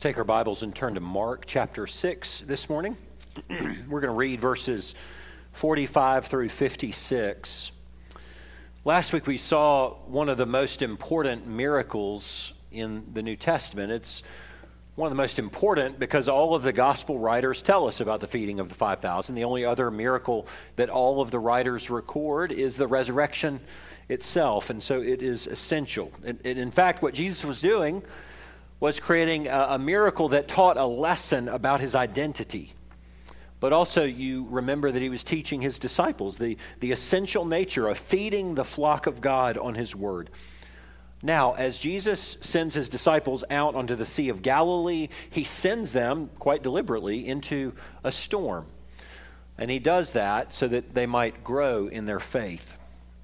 Let's take our Bibles and turn to Mark chapter 6 this morning. We're going to read verses 45 through 56. Last week we saw one of the most important miracles in the New Testament. It's one of the most important because all of the gospel writers tell us about the feeding of the 5,000. The only other miracle that all of the writers record is the resurrection itself, and so it is essential. And, in fact, what Jesus was doing was creating a, a miracle that taught a lesson about his identity. But also, you remember that he was teaching his disciples the, the essential nature of feeding the flock of God on his word. Now, as Jesus sends his disciples out onto the Sea of Galilee, he sends them quite deliberately into a storm. And he does that so that they might grow in their faith.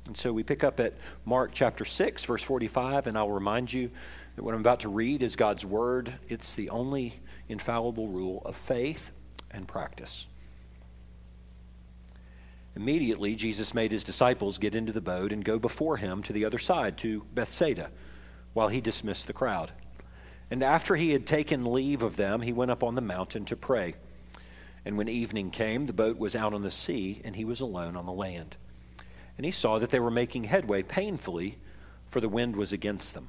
And so we pick up at Mark chapter 6, verse 45, and I'll remind you that what I'm about to read is God's Word. It's the only infallible rule of faith and practice. Immediately, Jesus made his disciples get into the boat and go before him to the other side, to Bethsaida, while he dismissed the crowd. And after he had taken leave of them, he went up on the mountain to pray. And when evening came, the boat was out on the sea, and he was alone on the land. And he saw that they were making headway painfully, for the wind was against them.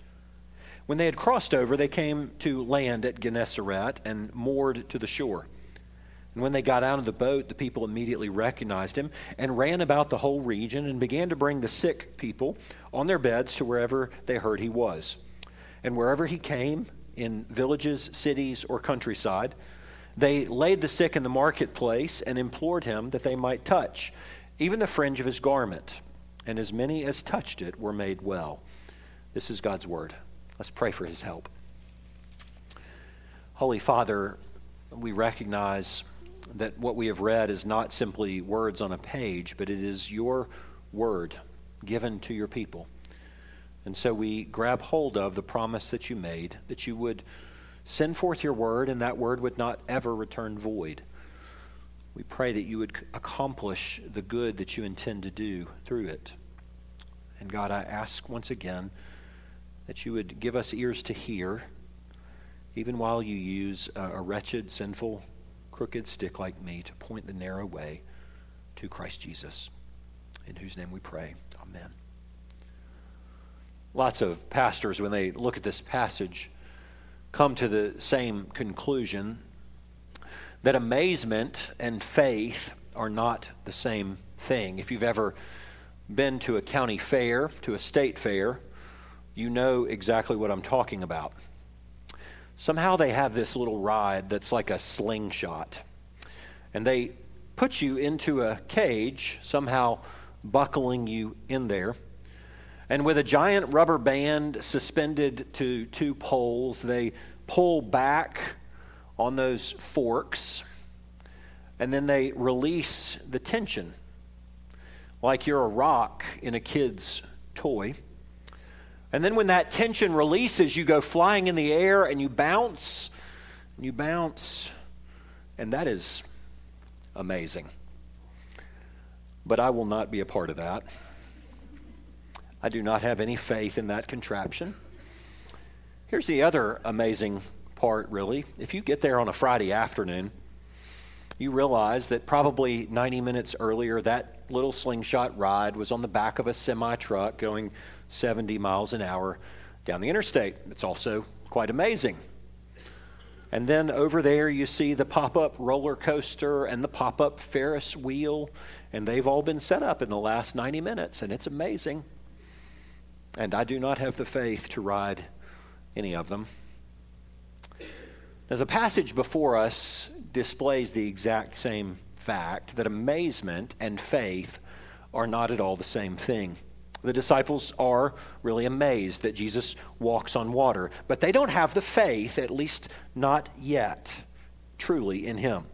When they had crossed over, they came to land at Gennesaret and moored to the shore. And when they got out of the boat, the people immediately recognized him and ran about the whole region and began to bring the sick people on their beds to wherever they heard he was. And wherever he came, in villages, cities, or countryside, they laid the sick in the marketplace and implored him that they might touch even the fringe of his garment. And as many as touched it were made well. This is God's word. Let's pray for his help. Holy Father, we recognize that what we have read is not simply words on a page, but it is your word given to your people. And so we grab hold of the promise that you made that you would send forth your word and that word would not ever return void. We pray that you would accomplish the good that you intend to do through it. And God, I ask once again that you would give us ears to hear, even while you use a, wretched, sinful, crooked stick like me to point the narrow way to Christ Jesus, in whose name we pray. Amen. Lots of pastors, when they look at this passage, come to the same conclusion that amazement and faith are not the same thing. If you've ever been to a county fair, to a state fair, you know exactly what I'm talking about. Somehow they have this little ride that's like a slingshot. And they put you into a cage, somehow buckling you in there. And with a giant rubber band suspended to two poles, they pull back on those forks and then they release the tension like you're a rock in a kid's toy. And then when that tension releases, you go flying in the air and you bounce, and you bounce, and that is amazing. But I will not be a part of that. I do not have any faith in that contraption. Here's the other amazing part, really. If you get there on a Friday afternoon, you realize that probably 90 minutes earlier, that little slingshot ride was on the back of a semi truck going 70 miles an hour down the interstate. It's also quite amazing. And then over there, you see the pop up roller coaster and the pop up Ferris wheel, and they've all been set up in the last 90 minutes, and it's amazing. And I do not have the faith to ride any of them. Now, the passage before us displays the exact same fact that amazement and faith are not at all the same thing. The disciples are really amazed that Jesus walks on water, but they don't have the faith, at least not yet, truly in him.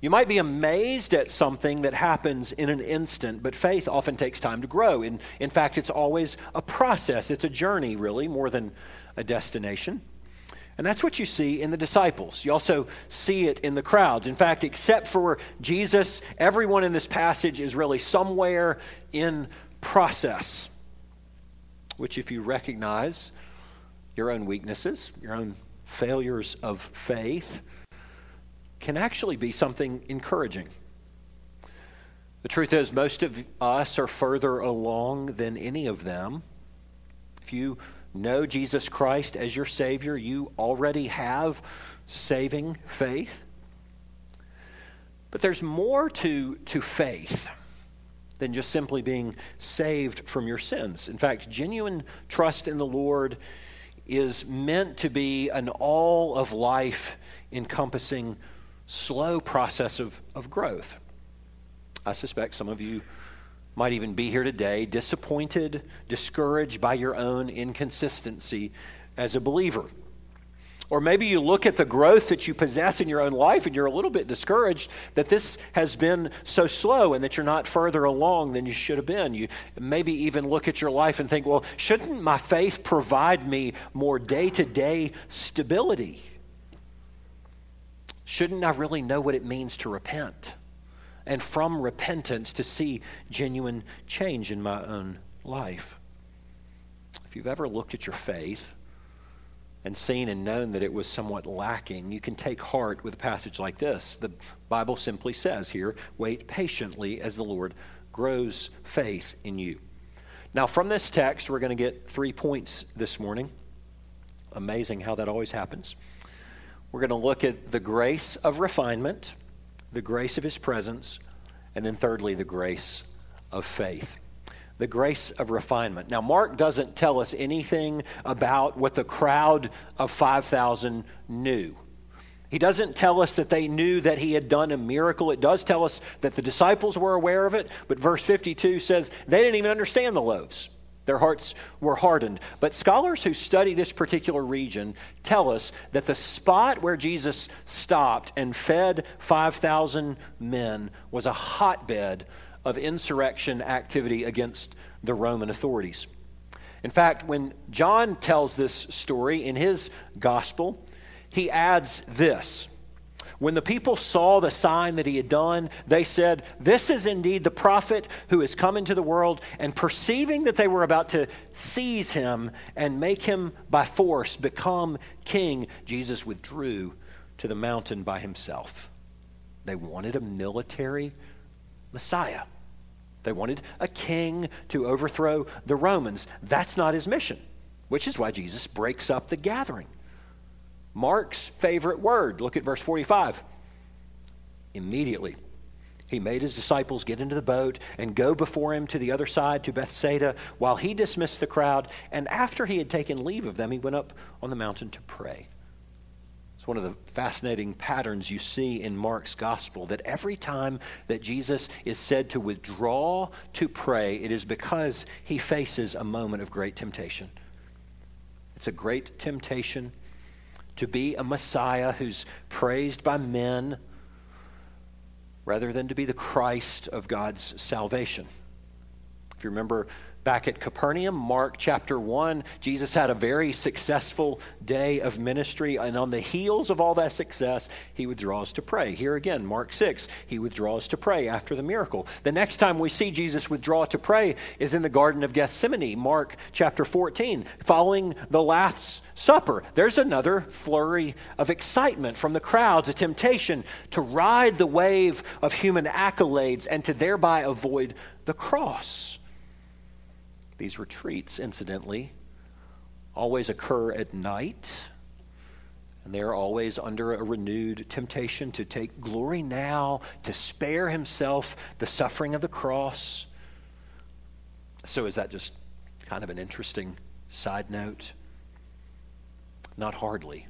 You might be amazed at something that happens in an instant, but faith often takes time to grow. In, in fact, it's always a process, it's a journey, really, more than a destination. And that's what you see in the disciples. You also see it in the crowds. In fact, except for Jesus, everyone in this passage is really somewhere in process, which, if you recognize your own weaknesses, your own failures of faith, can actually be something encouraging. The truth is, most of us are further along than any of them. If you know Jesus Christ as your Savior, you already have saving faith. But there's more to, to faith than just simply being saved from your sins. In fact, genuine trust in the Lord is meant to be an all of life encompassing slow process of, of growth. I suspect some of you might even be here today disappointed, discouraged by your own inconsistency as a believer. Or maybe you look at the growth that you possess in your own life and you're a little bit discouraged that this has been so slow and that you're not further along than you should have been. You maybe even look at your life and think, well, shouldn't my faith provide me more day to day stability? Shouldn't I really know what it means to repent? And from repentance to see genuine change in my own life. If you've ever looked at your faith and seen and known that it was somewhat lacking, you can take heart with a passage like this. The Bible simply says here, wait patiently as the Lord grows faith in you. Now, from this text, we're going to get three points this morning. Amazing how that always happens. We're going to look at the grace of refinement, the grace of his presence, and then thirdly, the grace of faith. The grace of refinement. Now, Mark doesn't tell us anything about what the crowd of 5,000 knew. He doesn't tell us that they knew that he had done a miracle. It does tell us that the disciples were aware of it, but verse 52 says they didn't even understand the loaves. Their hearts were hardened. But scholars who study this particular region tell us that the spot where Jesus stopped and fed 5,000 men was a hotbed of insurrection activity against the Roman authorities. In fact, when John tells this story in his gospel, he adds this when the people saw the sign that he had done, they said, This is indeed the prophet who has come into the world. And perceiving that they were about to seize him and make him by force become king, Jesus withdrew to the mountain by himself. They wanted a military Messiah. They wanted a king to overthrow the Romans. That's not his mission, which is why Jesus breaks up the gathering. Mark's favorite word. Look at verse 45. Immediately, he made his disciples get into the boat and go before him to the other side to Bethsaida while he dismissed the crowd. And after he had taken leave of them, he went up on the mountain to pray. One of the fascinating patterns you see in Mark's gospel that every time that Jesus is said to withdraw to pray, it is because he faces a moment of great temptation. It's a great temptation to be a Messiah who's praised by men rather than to be the Christ of God's salvation. If you remember Back at Capernaum, Mark chapter 1, Jesus had a very successful day of ministry, and on the heels of all that success, he withdraws to pray. Here again, Mark 6, he withdraws to pray after the miracle. The next time we see Jesus withdraw to pray is in the Garden of Gethsemane, Mark chapter 14, following the Last Supper. There's another flurry of excitement from the crowds, a temptation to ride the wave of human accolades and to thereby avoid the cross. These retreats, incidentally, always occur at night, and they're always under a renewed temptation to take glory now, to spare himself the suffering of the cross. So, is that just kind of an interesting side note? Not hardly.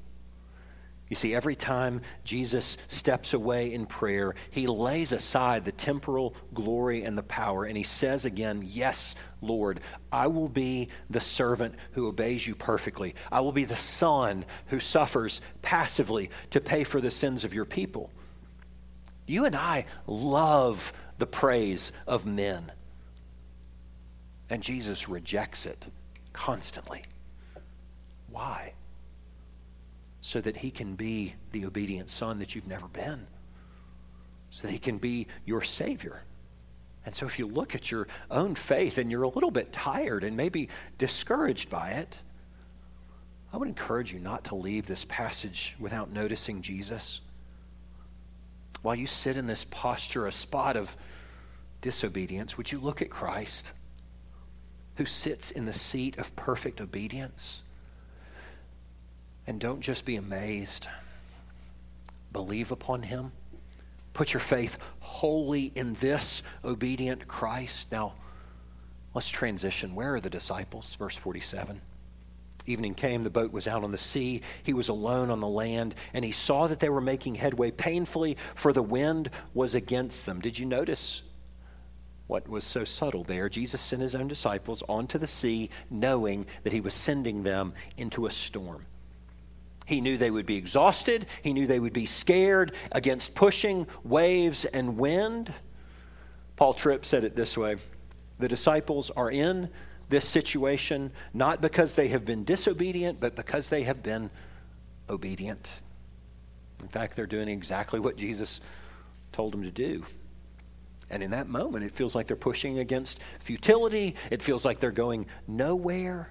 You see, every time Jesus steps away in prayer, he lays aside the temporal glory and the power, and he says again, Yes, Lord, I will be the servant who obeys you perfectly. I will be the son who suffers passively to pay for the sins of your people. You and I love the praise of men, and Jesus rejects it constantly. Why? So that he can be the obedient son that you've never been, so that he can be your Savior. And so, if you look at your own faith and you're a little bit tired and maybe discouraged by it, I would encourage you not to leave this passage without noticing Jesus. While you sit in this posture, a spot of disobedience, would you look at Christ, who sits in the seat of perfect obedience? And don't just be amazed. Believe upon him. Put your faith wholly in this obedient Christ. Now, let's transition. Where are the disciples? Verse 47. Evening came, the boat was out on the sea. He was alone on the land, and he saw that they were making headway painfully, for the wind was against them. Did you notice what was so subtle there? Jesus sent his own disciples onto the sea, knowing that he was sending them into a storm. He knew they would be exhausted. He knew they would be scared against pushing waves and wind. Paul Tripp said it this way The disciples are in this situation not because they have been disobedient, but because they have been obedient. In fact, they're doing exactly what Jesus told them to do. And in that moment, it feels like they're pushing against futility. It feels like they're going nowhere.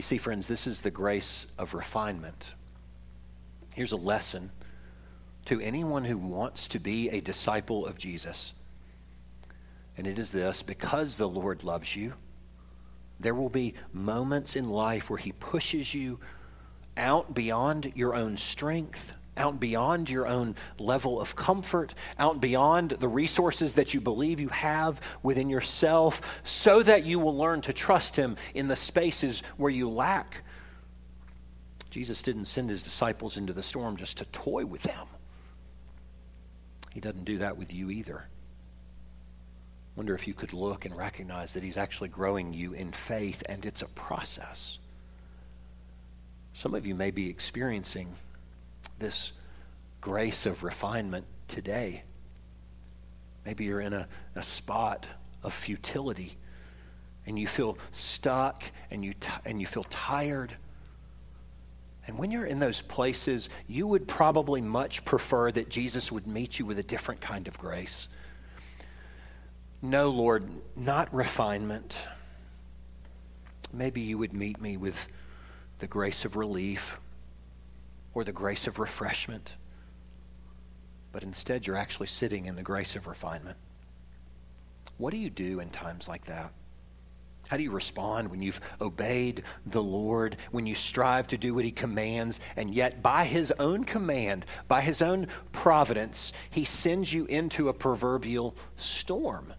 You see, friends, this is the grace of refinement. Here's a lesson to anyone who wants to be a disciple of Jesus. And it is this because the Lord loves you, there will be moments in life where He pushes you out beyond your own strength out beyond your own level of comfort, out beyond the resources that you believe you have within yourself, so that you will learn to trust Him in the spaces where you lack. Jesus didn't send His disciples into the storm just to toy with them. He doesn't do that with you either. Wonder if you could look and recognize that He's actually growing you in faith, and it's a process. Some of you may be experiencing this grace of refinement today. Maybe you're in a, a spot of futility and you feel stuck and you, t- and you feel tired. And when you're in those places, you would probably much prefer that Jesus would meet you with a different kind of grace. No, Lord, not refinement. Maybe you would meet me with the grace of relief or the grace of refreshment, but instead you're actually sitting in the grace of refinement. What do you do in times like that? How do you respond when you've obeyed the Lord, when you strive to do what He commands, and yet by His own command, by His own providence, He sends you into a proverbial storm?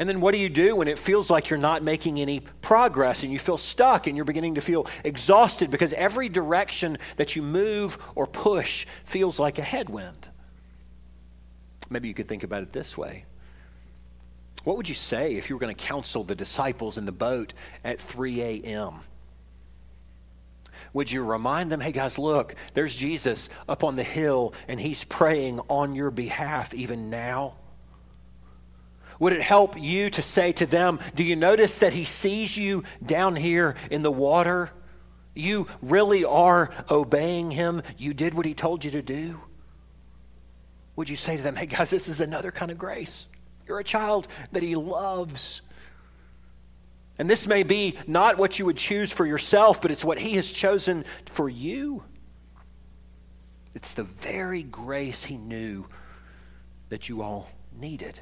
And then what do you do when it feels like you're not making any progress and you feel stuck and you're beginning to feel exhausted because every direction that you move or push feels like a headwind? Maybe you could think about it this way. What would you say if you were going to counsel the disciples in the boat at 3 a.m.? Would you remind them, hey guys, look, there's Jesus up on the hill and he's praying on your behalf even now? Would it help you to say to them, Do you notice that he sees you down here in the water? You really are obeying him. You did what he told you to do. Would you say to them, Hey, guys, this is another kind of grace? You're a child that he loves. And this may be not what you would choose for yourself, but it's what he has chosen for you. It's the very grace he knew that you all needed.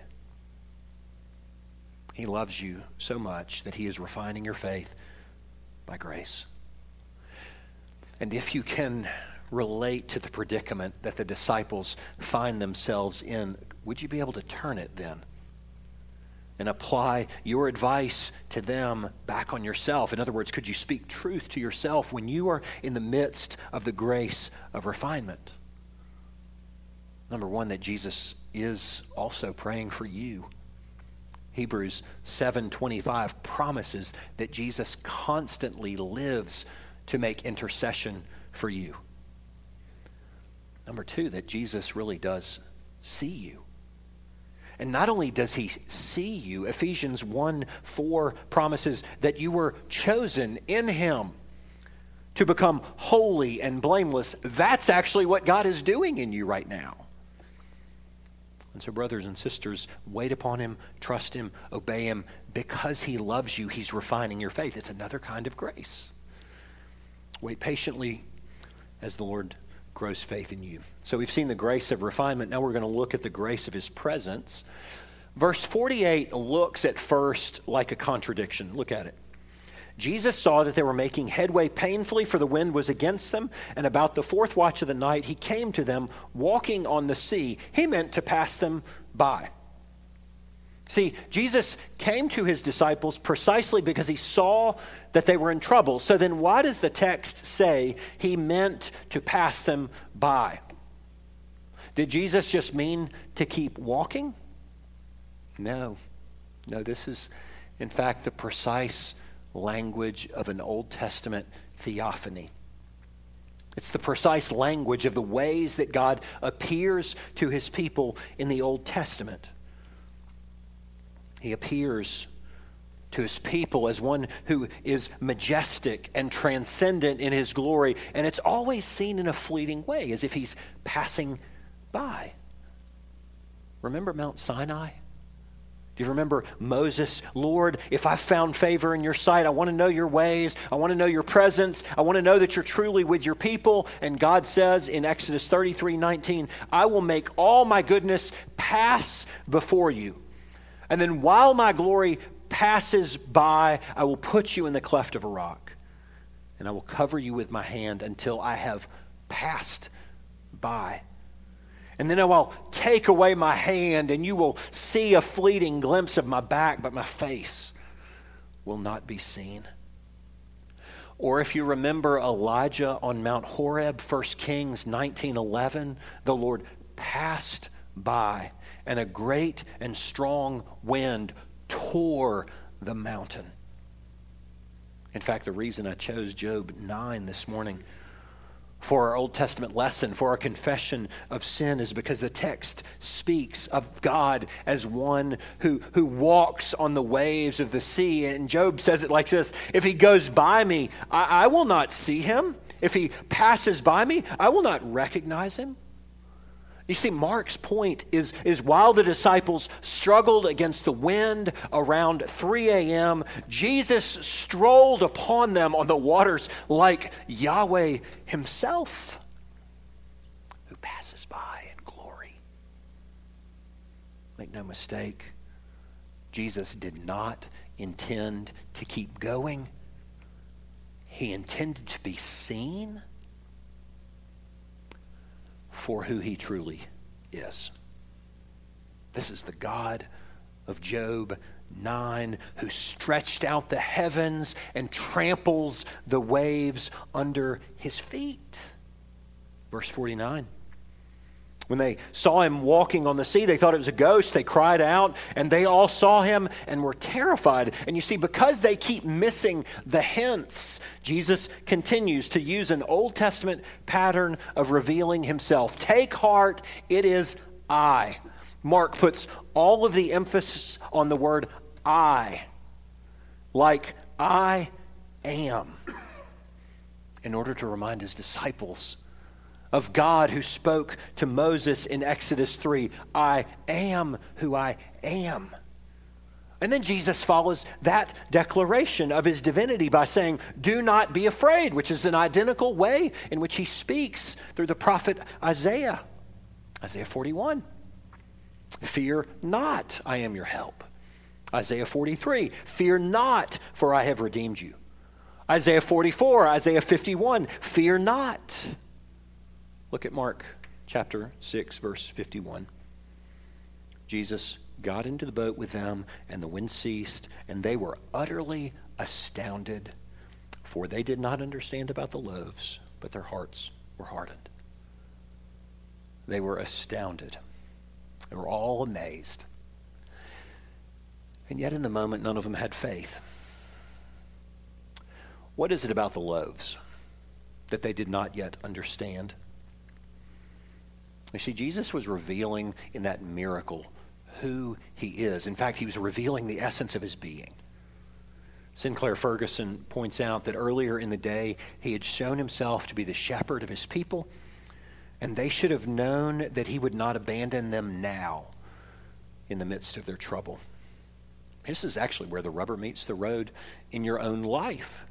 He loves you so much that He is refining your faith by grace. And if you can relate to the predicament that the disciples find themselves in, would you be able to turn it then and apply your advice to them back on yourself? In other words, could you speak truth to yourself when you are in the midst of the grace of refinement? Number one, that Jesus is also praying for you. Hebrews 7:25 promises that Jesus constantly lives to make intercession for you. Number 2 that Jesus really does see you. And not only does he see you, Ephesians 1 4 promises that you were chosen in him to become holy and blameless. That's actually what God is doing in you right now. And so, brothers and sisters, wait upon him, trust him, obey him. Because he loves you, he's refining your faith. It's another kind of grace. Wait patiently as the Lord grows faith in you. So, we've seen the grace of refinement. Now, we're going to look at the grace of his presence. Verse 48 looks at first like a contradiction. Look at it. Jesus saw that they were making headway painfully, for the wind was against them. And about the fourth watch of the night, he came to them walking on the sea. He meant to pass them by. See, Jesus came to his disciples precisely because he saw that they were in trouble. So then, why does the text say he meant to pass them by? Did Jesus just mean to keep walking? No. No, this is, in fact, the precise language of an Old Testament theophany. It's the precise language of the ways that God appears to his people in the Old Testament. He appears to his people as one who is majestic and transcendent in his glory, and it's always seen in a fleeting way, as if he's passing by. Remember Mount Sinai? Do you remember Moses? Lord, if I found favor in your sight, I want to know your ways. I want to know your presence. I want to know that you're truly with your people. And God says in Exodus 33 19, I will make all my goodness pass before you. And then while my glory passes by, I will put you in the cleft of a rock. And I will cover you with my hand until I have passed by. And then I will take away my hand, and you will see a fleeting glimpse of my back, but my face will not be seen. Or if you remember Elijah on Mount Horeb, 1 Kings 19:11, the Lord passed by, and a great and strong wind tore the mountain. In fact, the reason I chose Job 9 this morning for our Old Testament lesson, for our confession of sin, is because the text speaks of God as one who, who walks on the waves of the sea. And Job says it like this If he goes by me, I, I will not see him. If he passes by me, I will not recognize him. You see, Mark's point is, is while the disciples struggled against the wind around 3 a.m., Jesus strolled upon them on the waters like Yahweh himself, who passes by in glory. Make no mistake, Jesus did not intend to keep going, he intended to be seen for who he truly is. This is the God of Job 9 who stretched out the heavens and tramples the waves under his feet. Verse 49. When they saw him walking on the sea, they thought it was a ghost. They cried out, and they all saw him and were terrified. And you see, because they keep missing the hints, Jesus continues to use an Old Testament pattern of revealing himself. Take heart, it is I. Mark puts all of the emphasis on the word I, like I am, in order to remind his disciples of God who spoke to Moses in Exodus 3 I am who I am. And then Jesus follows that declaration of his divinity by saying, Do not be afraid, which is an identical way in which he speaks through the prophet Isaiah. Isaiah 41. Fear not, I am your help. Isaiah 43. Fear not, for I have redeemed you. Isaiah 44, Isaiah 51. Fear not. Look at Mark chapter 6, verse 51. Jesus got into the boat with them, and the wind ceased, and they were utterly astounded, for they did not understand about the loaves, but their hearts were hardened. They were astounded. They were all amazed. And yet, in the moment, none of them had faith. What is it about the loaves that they did not yet understand? You see, Jesus was revealing in that miracle who he is. In fact, he was revealing the essence of his being. Sinclair Ferguson points out that earlier in the day, he had shown himself to be the shepherd of his people, and they should have known that he would not abandon them now in the midst of their trouble. This is actually where the rubber meets the road in your own life.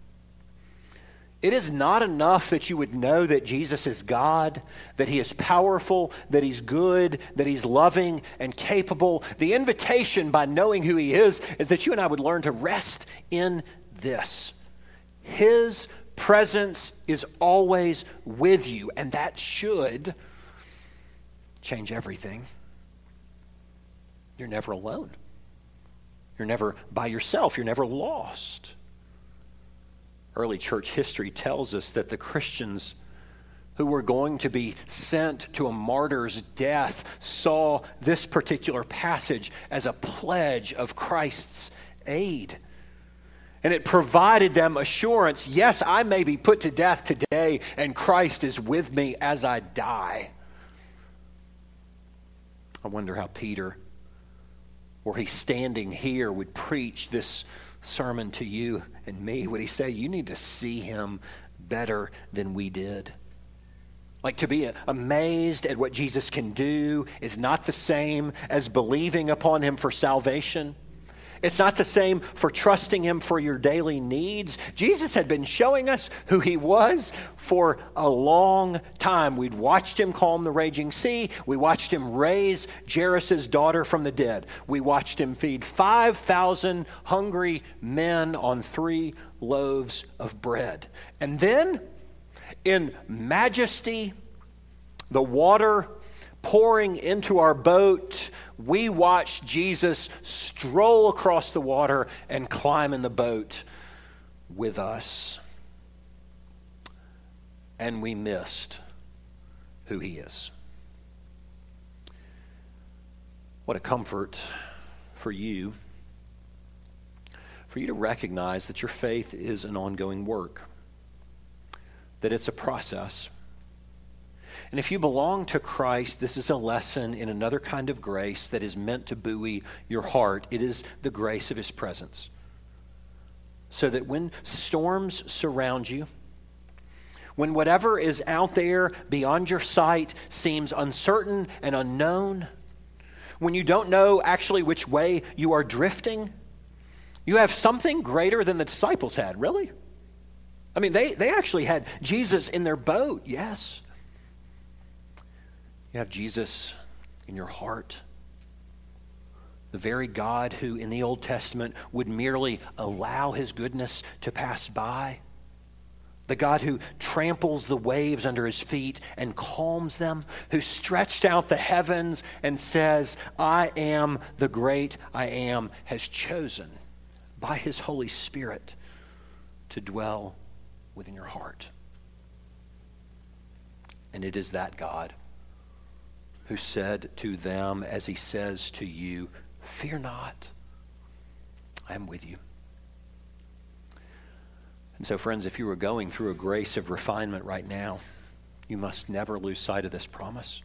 It is not enough that you would know that Jesus is God, that He is powerful, that He's good, that He's loving and capable. The invitation by knowing who He is is that you and I would learn to rest in this. His presence is always with you, and that should change everything. You're never alone. You're never by yourself. You're never lost early church history tells us that the Christians who were going to be sent to a martyr's death saw this particular passage as a pledge of Christ's aid. And it provided them assurance yes, I may be put to death today, and Christ is with me as I die. I wonder how Peter, were he standing here, would preach this sermon to you and me, would he say, You need to see him better than we did? Like to be amazed at what Jesus can do is not the same as believing upon him for salvation. It's not the same for trusting Him for your daily needs. Jesus had been showing us who He was for a long time. We'd watched Him calm the raging sea. We watched Him raise Jairus' daughter from the dead. We watched Him feed 5,000 hungry men on three loaves of bread. And then, in majesty, the water pouring into our boat, we watched Jesus stroll across the water and climb in the boat with us. And we missed who he is. What a comfort for you, for you to recognize that your faith is an ongoing work, that it's a process and if you belong to Christ, this is a lesson in another kind of grace that is meant to buoy your heart. It is the grace of His presence. So that when storms surround you, when whatever is out there beyond your sight seems uncertain and unknown, when you don't know actually which way you are drifting, you have something greater than the disciples had, really. I mean, they, they actually had Jesus in their boat, yes. You have Jesus in your heart. The very God who in the Old Testament would merely allow his goodness to pass by. The God who tramples the waves under his feet and calms them, who stretched out the heavens and says, I am the great I am, has chosen by his Holy Spirit to dwell within your heart. And it is that God who said to them, as he says to you, Fear not, I am with you. And so, friends, if you are going through a grace of refinement right now, you must never lose sight of this promise.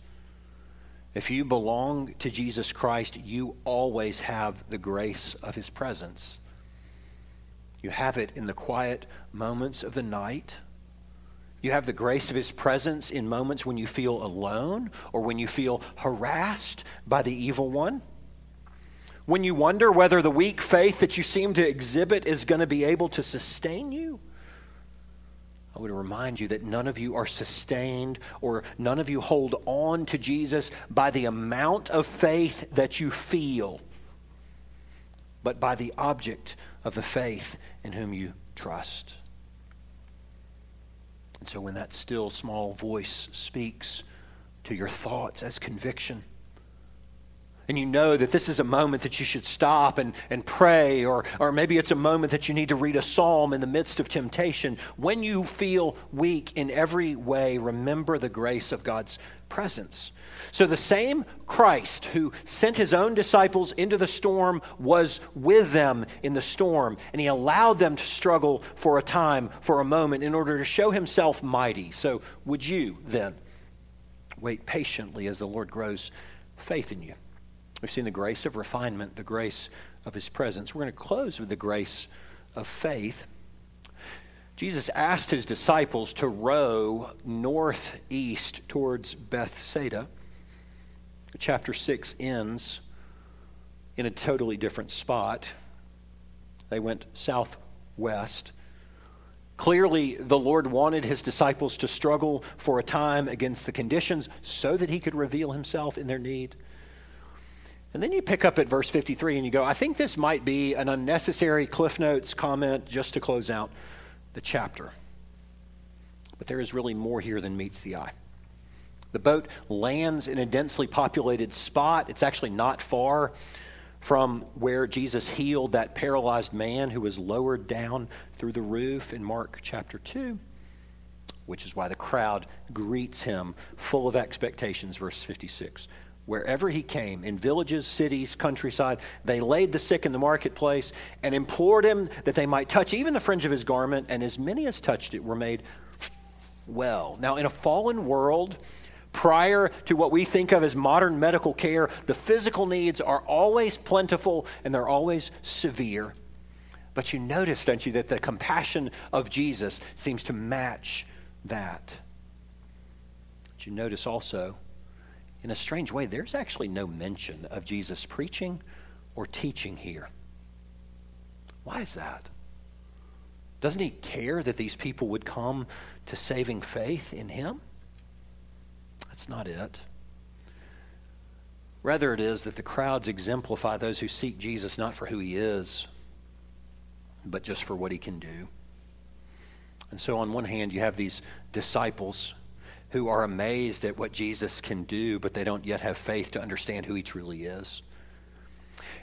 If you belong to Jesus Christ, you always have the grace of his presence. You have it in the quiet moments of the night you have the grace of His presence in moments when you feel alone or when you feel harassed by the evil one. When you wonder whether the weak faith that you seem to exhibit is going to be able to sustain you. I would remind you that none of you are sustained or none of you hold on to Jesus by the amount of faith that you feel, but by the object of the faith in whom you trust. And so when that still small voice speaks to your thoughts as conviction, and you know that this is a moment that you should stop and, and pray, or, or maybe it's a moment that you need to read a psalm in the midst of temptation, when you feel weak in every way, remember the grace of God's presence. So the same Christ who sent his own disciples into the storm was with them in the storm, and he allowed them to struggle for a time, for a moment, in order to show himself mighty. So would you then wait patiently as the Lord grows faith in you? We've seen the grace of refinement, the grace of his presence. We're going to close with the grace of faith. Jesus asked his disciples to row northeast towards Bethsaida. Chapter 6 ends in a totally different spot. They went southwest. Clearly, the Lord wanted his disciples to struggle for a time against the conditions so that he could reveal himself in their need. And then you pick up at verse 53 and you go, I think this might be an unnecessary Cliff Notes comment just to close out the chapter. But there is really more here than meets the eye. The boat lands in a densely populated spot. It's actually not far from where Jesus healed that paralyzed man who was lowered down through the roof in Mark chapter 2, which is why the crowd greets him full of expectations, verse 56 wherever he came, in villages, cities, countryside, they laid the sick in the marketplace and implored him that they might touch even the fringe of his garment, and as many as touched it were made well. Now, in a fallen world, prior to what we think of as modern medical care, the physical needs are always plentiful and they're always severe. But you notice, don't you, that the compassion of Jesus seems to match that. But you notice also in a strange way, there's actually no mention of Jesus preaching or teaching here. Why is that? Doesn't he care that these people would come to saving faith in him? That's not it. Rather, it is that the crowds exemplify those who seek Jesus not for who he is, but just for what he can do. And so, on one hand, you have these disciples who are amazed at what Jesus can do, but they don't yet have faith to understand who he truly is.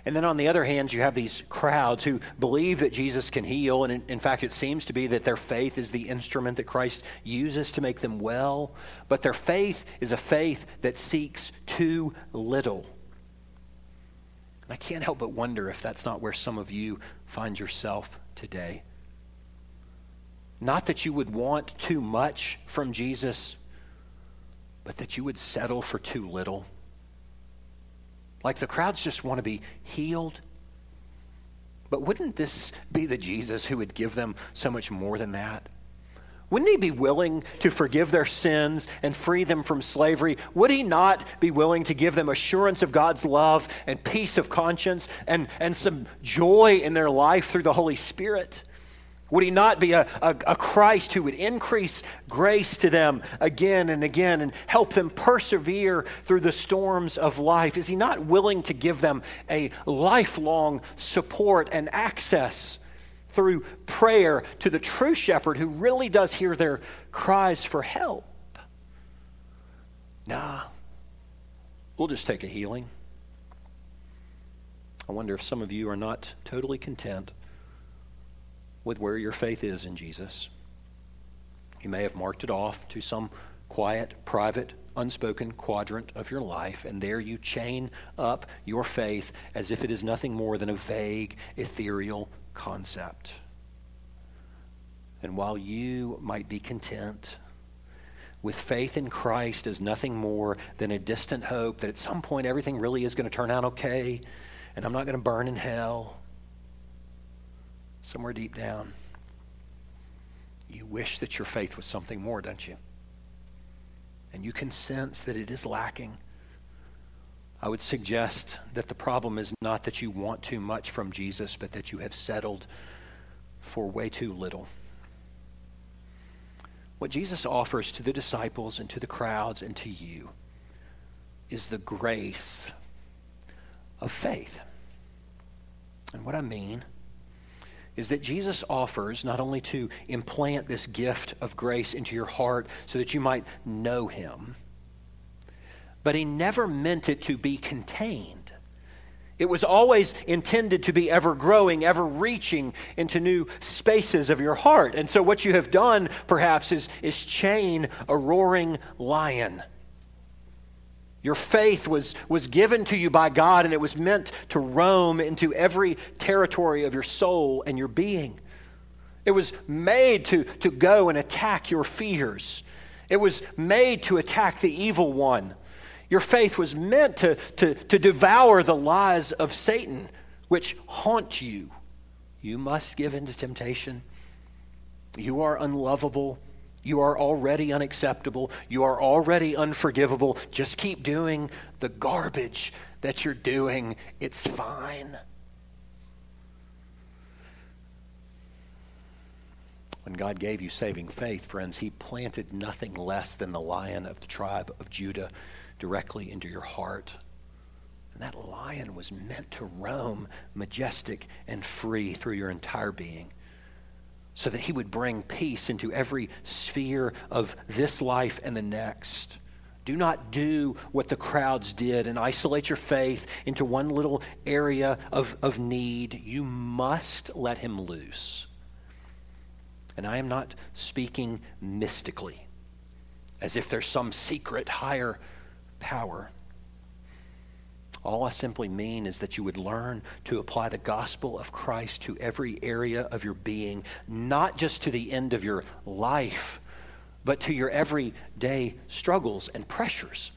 And then on the other hand, you have these crowds who believe that Jesus can heal. And in, in, fact, it seems to be that their faith is the instrument that Christ uses to make them well. But their faith is a faith that seeks too little. And I can't help but wonder if that's not where some of you find yourself today. Not that you would want too much from Jesus, but that you would settle for too little. Like the crowds just want to be healed. But wouldn't this be the Jesus who would give them so much more than that? Wouldn't he be willing to forgive their sins and free them from slavery? Would he not be willing to give them assurance of God's love and peace of conscience and, and some joy in their life through the Holy Spirit? Would he not be a, a, a, Christ who would increase grace to them again and again and help them persevere through the storms of life? Is he not willing to give them a lifelong support and access through prayer to the true shepherd who really does hear their cries for help? Nah, we'll just take a healing. I wonder if some of you are not totally content with where your faith is in Jesus. You may have marked it off to some quiet, private, unspoken quadrant of your life, and there you chain up your faith as if it is nothing more than a vague, ethereal concept. And while you might be content with faith in Christ as nothing more than a distant hope that at some point everything really is going to turn out okay and I'm not going to burn in hell, somewhere deep down, you wish that your faith was something more, don't you? And you can sense that it is lacking. I would suggest that the problem is not that you want too much from Jesus, but that you have settled for way too little. What Jesus offers to the disciples and to the crowds and to you is the grace of faith. And what I mean is that Jesus offers not only to implant this gift of grace into your heart so that you might know him, but he never meant it to be contained. It was always intended to be ever growing, ever reaching into new spaces of your heart. And so, what you have done, perhaps, is, is chain a roaring lion. Your faith was, was given to you by God, and it was meant to roam into every territory of your soul and your being. It was made to, to go and attack your fears. It was made to attack the evil one. Your faith was meant to, to, to devour the lies of Satan, which haunt you. You must give in to temptation. You are unlovable. You are already unacceptable. You are already unforgivable. Just keep doing the garbage that you're doing. It's fine. When God gave you saving faith, friends, He planted nothing less than the lion of the tribe of Judah directly into your heart. And that lion was meant to roam majestic and free through your entire being so that he would bring peace into every sphere of this life and the next. Do not do what the crowds did and isolate your faith into one little area of, of need. You must let him loose. And I am not speaking mystically, as if there's some secret higher power. All I simply mean is that you would learn to apply the gospel of Christ to every area of your being, not just to the end of your life, but to your everyday struggles and pressures,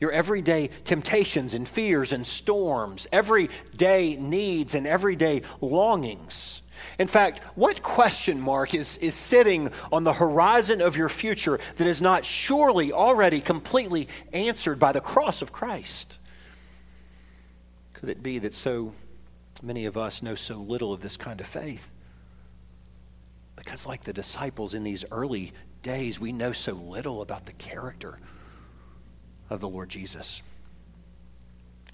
your everyday temptations and fears and storms, everyday needs and everyday longings. In fact, what question mark is, is sitting on the horizon of your future that is not surely already completely answered by the cross of Christ? Could it be that so many of us know so little of this kind of faith? Because, like the disciples in these early days, we know so little about the character of the Lord Jesus.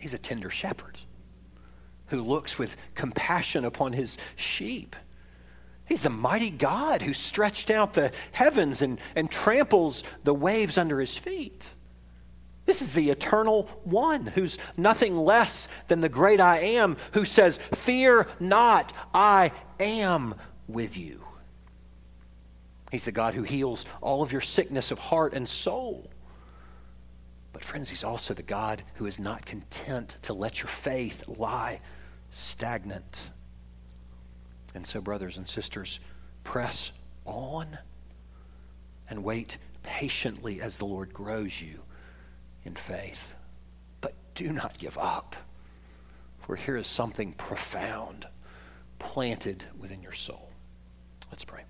He's a tender shepherd who looks with compassion upon his sheep. He's the mighty God who stretched out the heavens and, and tramples the waves under his feet. This is the eternal one who's nothing less than the great I am, who says, Fear not, I am with you. He's the God who heals all of your sickness of heart and soul. But, friends, He's also the God who is not content to let your faith lie stagnant. And so, brothers and sisters, press on and wait patiently as the Lord grows you in faith. But do not give up, for here is something profound planted within your soul. Let's pray.